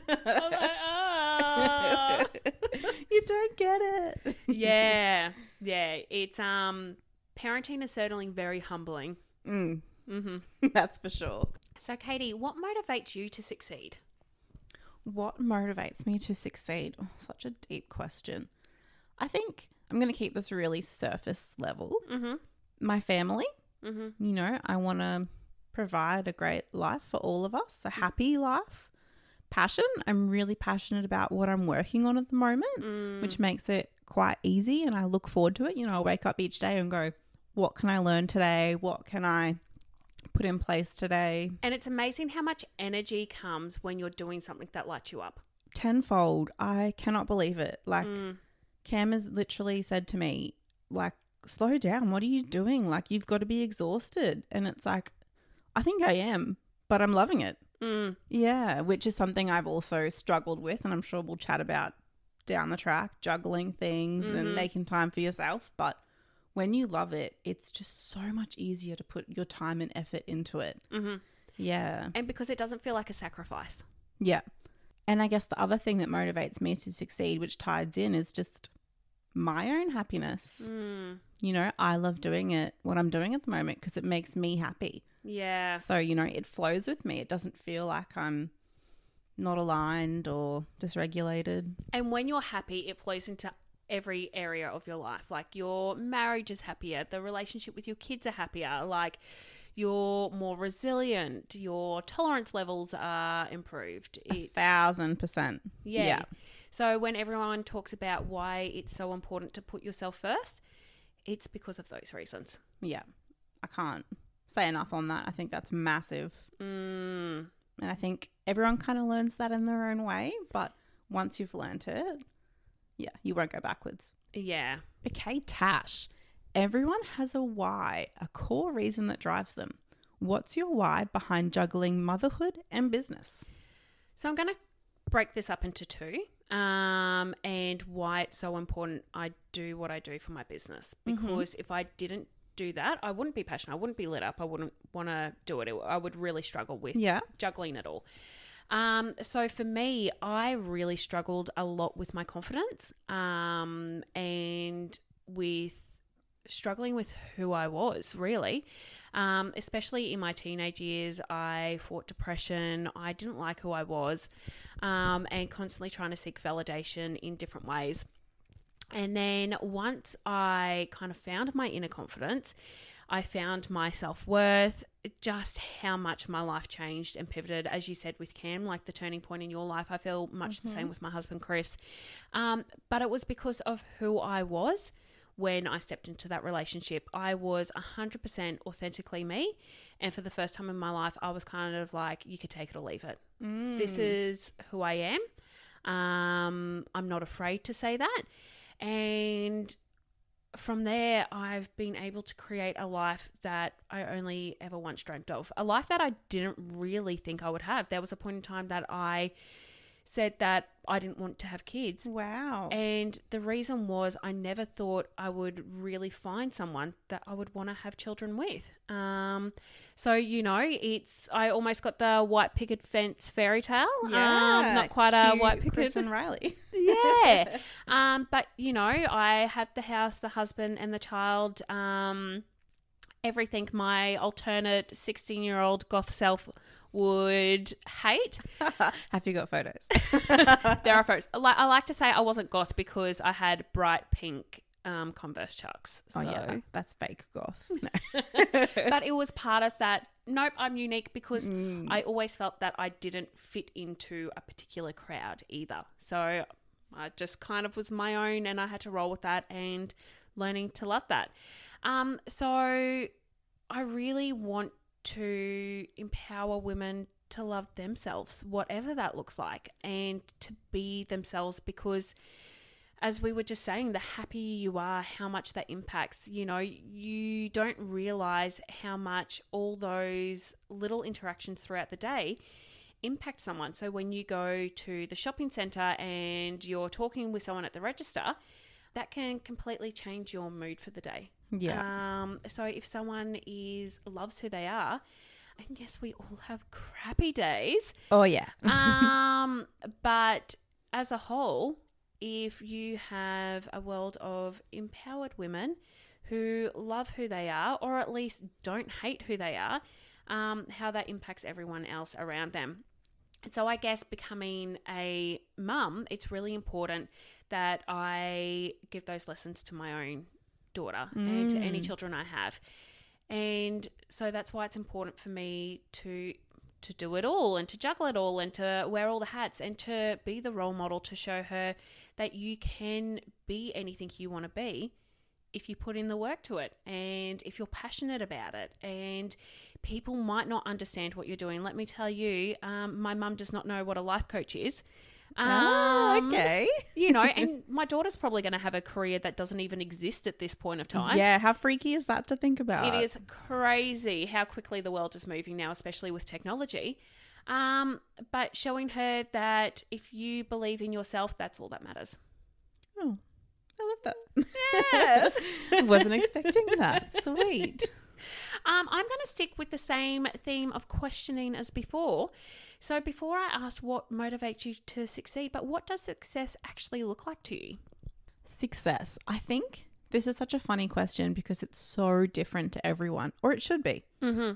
I was like, "Ah." you don't get it. yeah, yeah. It's um, parenting is certainly very humbling. Mm, hmm that's for sure. So, Katie, what motivates you to succeed? What motivates me to succeed? Oh, such a deep question. I think I'm going to keep this really surface level. Mm-hmm. My family, Mm-hmm. you know, I want to provide a great life for all of us, a happy life. Passion, I'm really passionate about what I'm working on at the moment, Mm. which makes it quite easy and I look forward to it. You know, I wake up each day and go, what can I learn today? What can I put in place today? And it's amazing how much energy comes when you're doing something that lights you up. Tenfold. I cannot believe it. Like, Mm. Cam has literally said to me, like, slow down. What are you doing? Like, you've got to be exhausted. And it's like, I think I am, but I'm loving it. Mm. Yeah, which is something I've also struggled with, and I'm sure we'll chat about down the track, juggling things Mhm. and making time for yourself. But when you love it, it's just so much easier to put your time and effort into it. hmm Yeah. And because it doesn't feel like a sacrifice. Yeah. And I guess the other thing that motivates me to succeed, which ties in, is just my own happiness. Mm. You know, I love doing it, what I'm doing at the moment, because it makes me happy. Yeah. So, you know, it flows with me. It doesn't feel like I'm not aligned or dysregulated. And when you're happy, it flows into every area of your life. Like your marriage is happier, the relationship with your kids are happier, like you're more resilient, your tolerance levels are improved. It's Thousand percent. yeah. yeah. So when everyone talks about why it's so important to put yourself first, it's because of those reasons. Yeah. I can't say enough on that. I think that's massive. Mm. And I think everyone kind of learns that in their own way. But once you've learned it, yeah, you won't go backwards. Yeah. Okay, Tash. Everyone has a why, a core reason that drives them. What's your why behind juggling motherhood and business? So I'm going to break this up into two um, and why it's so important I do what I do for my business. Because if I didn't do that, I wouldn't be passionate. I wouldn't be lit up. I wouldn't want to do it. I would really struggle with Yeah. juggling it all. Um, so for me, I really struggled a lot with my confidence um, and with struggling with who I was, really. Um, especially in my teenage years, I fought depression. I didn't like who I was um, and constantly trying to seek validation in different ways. And then once I kind of found my inner confidence, I found my self worth, just how much my life changed and pivoted. As you said with Cam, like the turning point in your life, I feel much the same with my husband, Chris. Um, but it was because of who I was when I stepped into that relationship. I was 100% authentically me. And for the first time in my life, I was kind of like, you could take it or leave it. This is who I am. Um, I'm not afraid to say that. And from there, I've been able to create a life that I only ever once dreamt of. A life that I didn't really think I would have. There was a point in time that I said that I didn't want to have kids. Wow. And the reason was I never thought I would really find someone that I would want to have children with. Um, so you know, it's I almost got the white picket fence fairy tale. um, not quite a white picket. And Riley. yeah. Um, but you know, I have the house, the husband, and the child. Um, everything my alternate sixteen-year-old goth self would hate. Have you got photos? there are photos. I, I like to say I wasn't goth because I had bright pink um, Converse chucks. So. Oh yeah, that- that's fake goth. No. but it was part of that. Nope, I'm unique because Mm. I always felt that I didn't fit into a particular crowd either. So I just kind of was my own and I had to roll with that and learning to love that. Um, so I really want to empower women to love themselves, whatever that looks like, and to be themselves because as we were just saying, the happier you are, how much that impacts. You know, you don't realize how much all those little interactions throughout the day impact someone. So when you go to the shopping center and you're talking with someone at the register, that can completely change your mood for the day. Yeah. Um, so if someone is loves who they are, and yes, we all have crappy days, oh yeah. um, but as a whole, if you have a world of empowered women who love who they are, or at least don't hate who they are, um, how that impacts everyone else around them. And so, I guess becoming a mum, it's really important that I give those lessons to my own daughter and to any Mm. children I have. And so that's why it's important for me to to do it all and to juggle it all and to wear all the hats and to be the role model to show her that you can be anything you want to be if you put in the work to it and if you're passionate about it and people might not understand what you're doing let me tell you um, my mum does not know what a life coach is Ah, Um, okay. you know and my daughter's probably going to have a career that doesn't even exist at this point of time Yeah, how freaky is that to think about? it is crazy how quickly the world is moving now, especially with technology. Um, but showing her that if you believe in yourself, that's all that matters. Oh, I love that. Yes. I wasn't expecting that. Sweet. Um, I'm going to stick with the same theme of questioning as before. So, before I ask what motivates you to succeed, but what does success actually look like to you? Success. I think this is such a funny question because it's so different to everyone, or it should be. Mm-hmm.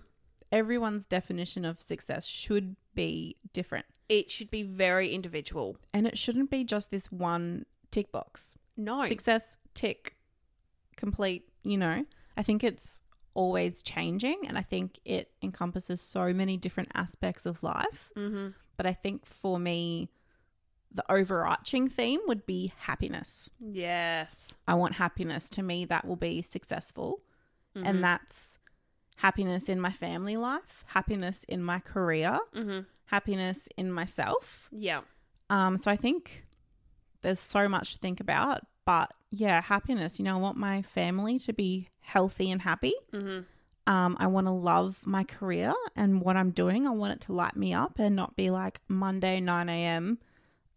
Everyone's definition of success should be different. It should be very individual. And it shouldn't be just this one tick box. No. Success, tick, complete, you know. I think it's always changing and I think it encompasses so many different aspects of life. Mm-hmm. But I think for me, the overarching theme would be happiness. Yes. I want happiness. To me, that will be successful. Mhm. And that's happiness in my family life, happiness in my career, Mm-hmm. happiness in myself. Yeah. Um, so I think there's so much to think about. But yeah, happiness. You know, I want my family to be healthy and happy. Mm-hmm. Um, I want to love my career and what I'm doing. I want it to light me up and not be like Monday, 9 a.m.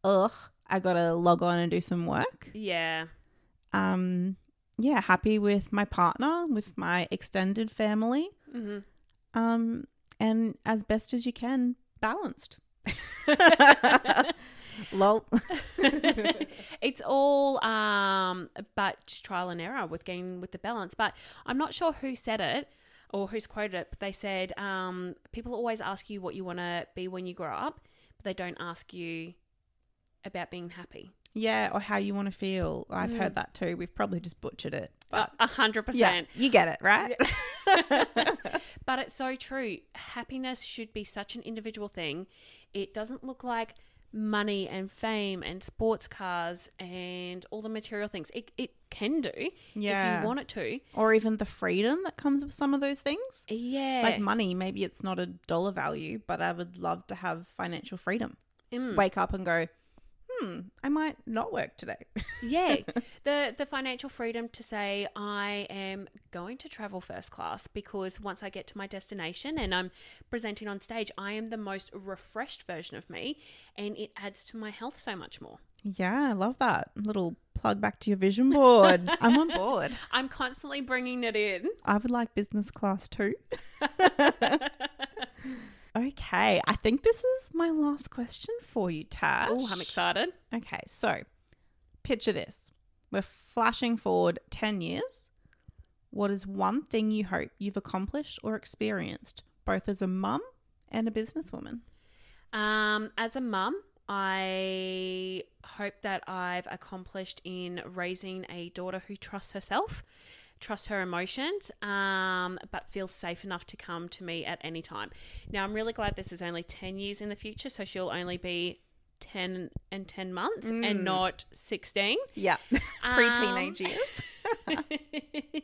Ugh, I got to log on and do some work. Yeah. Um, yeah, happy with my partner, with my extended family. Mm-hmm. Um, and as best as you can, balanced. Lol. it's all um but trial and error with getting with the balance but i'm not sure who said it or who's quoted it but they said um people always ask you what you want to be when you grow up but they don't ask you about being happy Yeah, or how you want to feel. I've Mm. heard that too. We've probably just butchered it. but a hundred percent. you get it, right? but it's so true happiness should be such an individual thing it doesn't look like money and fame and sports cars and all the material things it, it can do if you want it to or even the freedom that comes with some of those things. yeah Like money, maybe it's not a dollar value, but I would love to have financial freedom. Mm. Wake up and go, hmm, I might not work today. yeah the the financial freedom to say i am going to travel first class because once i get to my destination and i'm presenting on stage i am the most refreshed version of me and it adds to my health so much more yeah, I love that. Little plug back to your vision board. I'm on board. i'm constantly bringing it in I would like business class too. okay, I think this is my last question for you, Tash. oh i'm excited Okay, so picture this. We're flashing forward 10 years. What is one thing you hope you've accomplished or experienced, both as a mum and a businesswoman? Um, as a mum, I hope that I've accomplished in raising a daughter who trusts herself, trusts her emotions, um, but feel safe enough to come to me at any time. Now, I'm really glad this is only 10 years in the future, so she'll only be 10 and 10 months and not 16. Yeah, pre-teenage Um, years.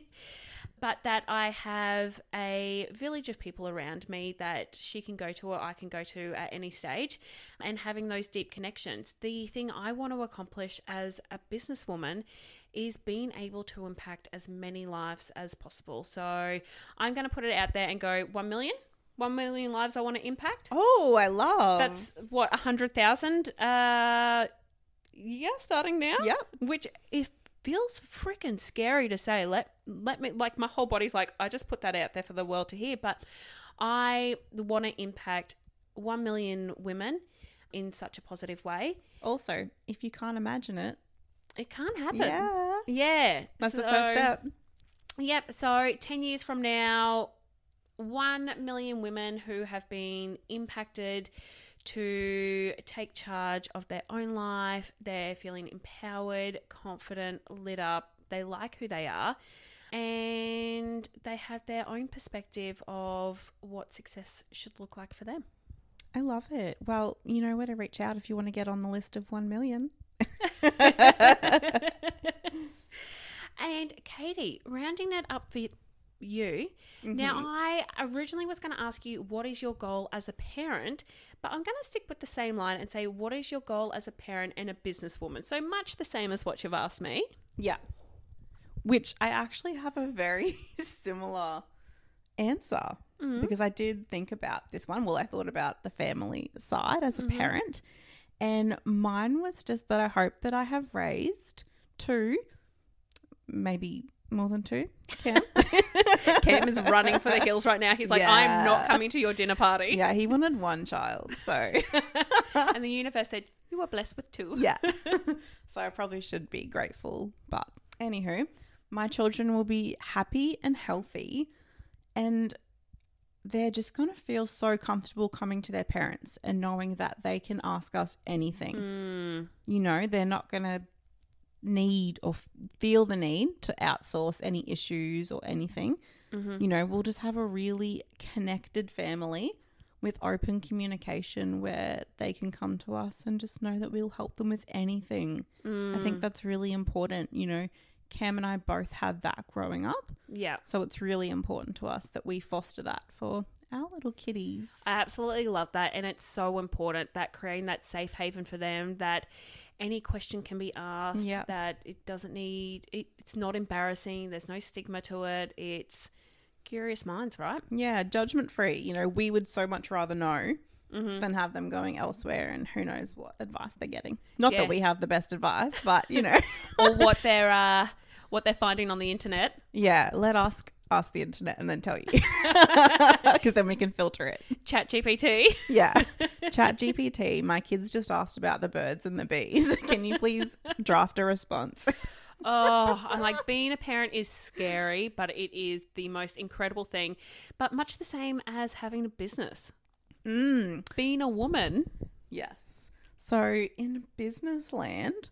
but that I have a village of people around me that she can go to or I can go to at any stage and having those deep connections. The thing I want to accomplish as a businesswoman is being able to impact as many lives as possible. So I'm going to put it out there and go 1 million. 1 million lives I want to impact. Oh, I love. That's what, 100,000 uh yeah, starting now Yep. which it feels freaking scary to say let let me like my whole body's like i just put that out there for the world to hear but i want to impact 1 million women in such a positive way Also, if you can't imagine it, it can't happen yeah, yeah that's the first step. Yep. So 10 years from now, 1 million women who have been impacted to take charge of their own life. They're feeling empowered, confident, lit up. They like who they are. And they have their own perspective of what success should look like for them. I love it. Well, you know where to reach out if you want to get on the list of 1 million. And Katie, rounding that up for you. Now, Mm-hmm. I originally was going to ask you, what is your goal as a parent? But I'm going to stick with the same line and say, what is your goal as a parent and a businesswoman? So much the same as what you've asked me. Yeah. Which I actually have a very similar answer because I did think about this one. Well, I thought about the family side as a parent, and mine was just that I hope that I have raised two, maybe more than two. Cam. Cam is running for the hills right now. He's like, I am not coming to your dinner party. yeah, he wanted one child, so And the universe said, you are blessed with two. yeah. so I probably should be grateful. But anywho, my children will be happy and healthy and they're just going to feel so comfortable coming to their parents and knowing that they can ask us anything. Mm, You know, they're not going to need or f- feel the need to outsource any issues or anything. mhm. You know, we'll just have a really connected family with open communication where they can come to us and just know that we'll help them with anything. I Mm. think that's really important. You know, Cam and I both had that growing up. Yeah. So it's really important to us that we foster that for our little kitties. I absolutely love that. And it's so important that creating that safe haven for them that any question can be asked, Yeah. that it doesn't need, it, it's not embarrassing, there's no stigma to it. It's curious minds, right? yeah, judgment free. You know, we would so much rather know Mm-hmm. than have them going elsewhere and who knows what advice they're getting. Not Yeah. that we have the best advice, but you know, or what they're, uh, what they're finding on the internet. yeah, let us ask the internet and then tell you because then we can filter it. Chat GPT. Yeah. Chat GPT. My kids just asked about the birds and the bees. Can you please draft a response? oh, I'm like, being a parent is scary, but it is the most incredible thing. But much the same as having a business. Mm. Being a woman. Yes. So in business land,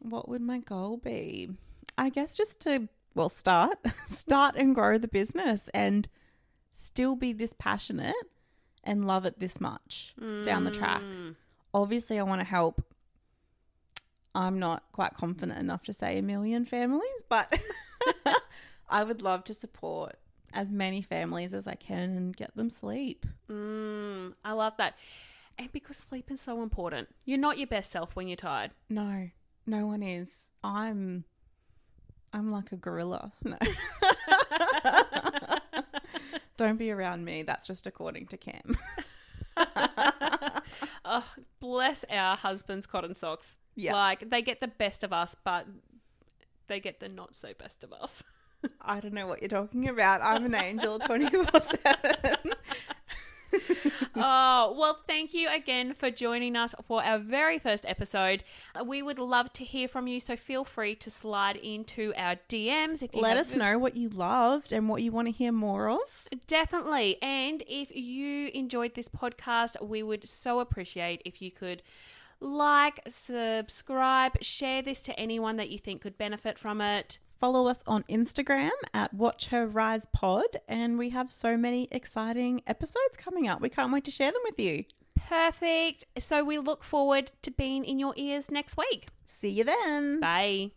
what would my goal be? I guess just to well start, start and grow the business and still be this passionate and love it this much down the track. Mm. Obviously, I want to help. I'm not quite confident enough to say a million families, but I would love to support as many families as I can and get them sleep. Mm, I love that. And because sleep is so important. You're not your best self when you're tired. No, no one is. I'm, I'm like a gorilla. No. Don't be around me. That's just according to Cam. oh, bless our husbands' cotton socks. Yeah. Like, they get the best of us, but they get the not so best of us. I don't know what you're talking about. I'm an angel 24 7. oh, well, thank you again for joining us for our very first episode. We would love to hear from you, so feel free to slide into our DMs if you Let us know what you loved and what you want to hear more of. Definitely. And if you enjoyed this podcast, we would so appreciate if you could like, subscribe, share this to anyone that you think could benefit from it. Follow us on Instagram at Watch Her Rise Pod, and we have so many exciting episodes coming up. We can't wait to share them with you. Perfect. So we look forward to being in your ears next week. See you then. Bye.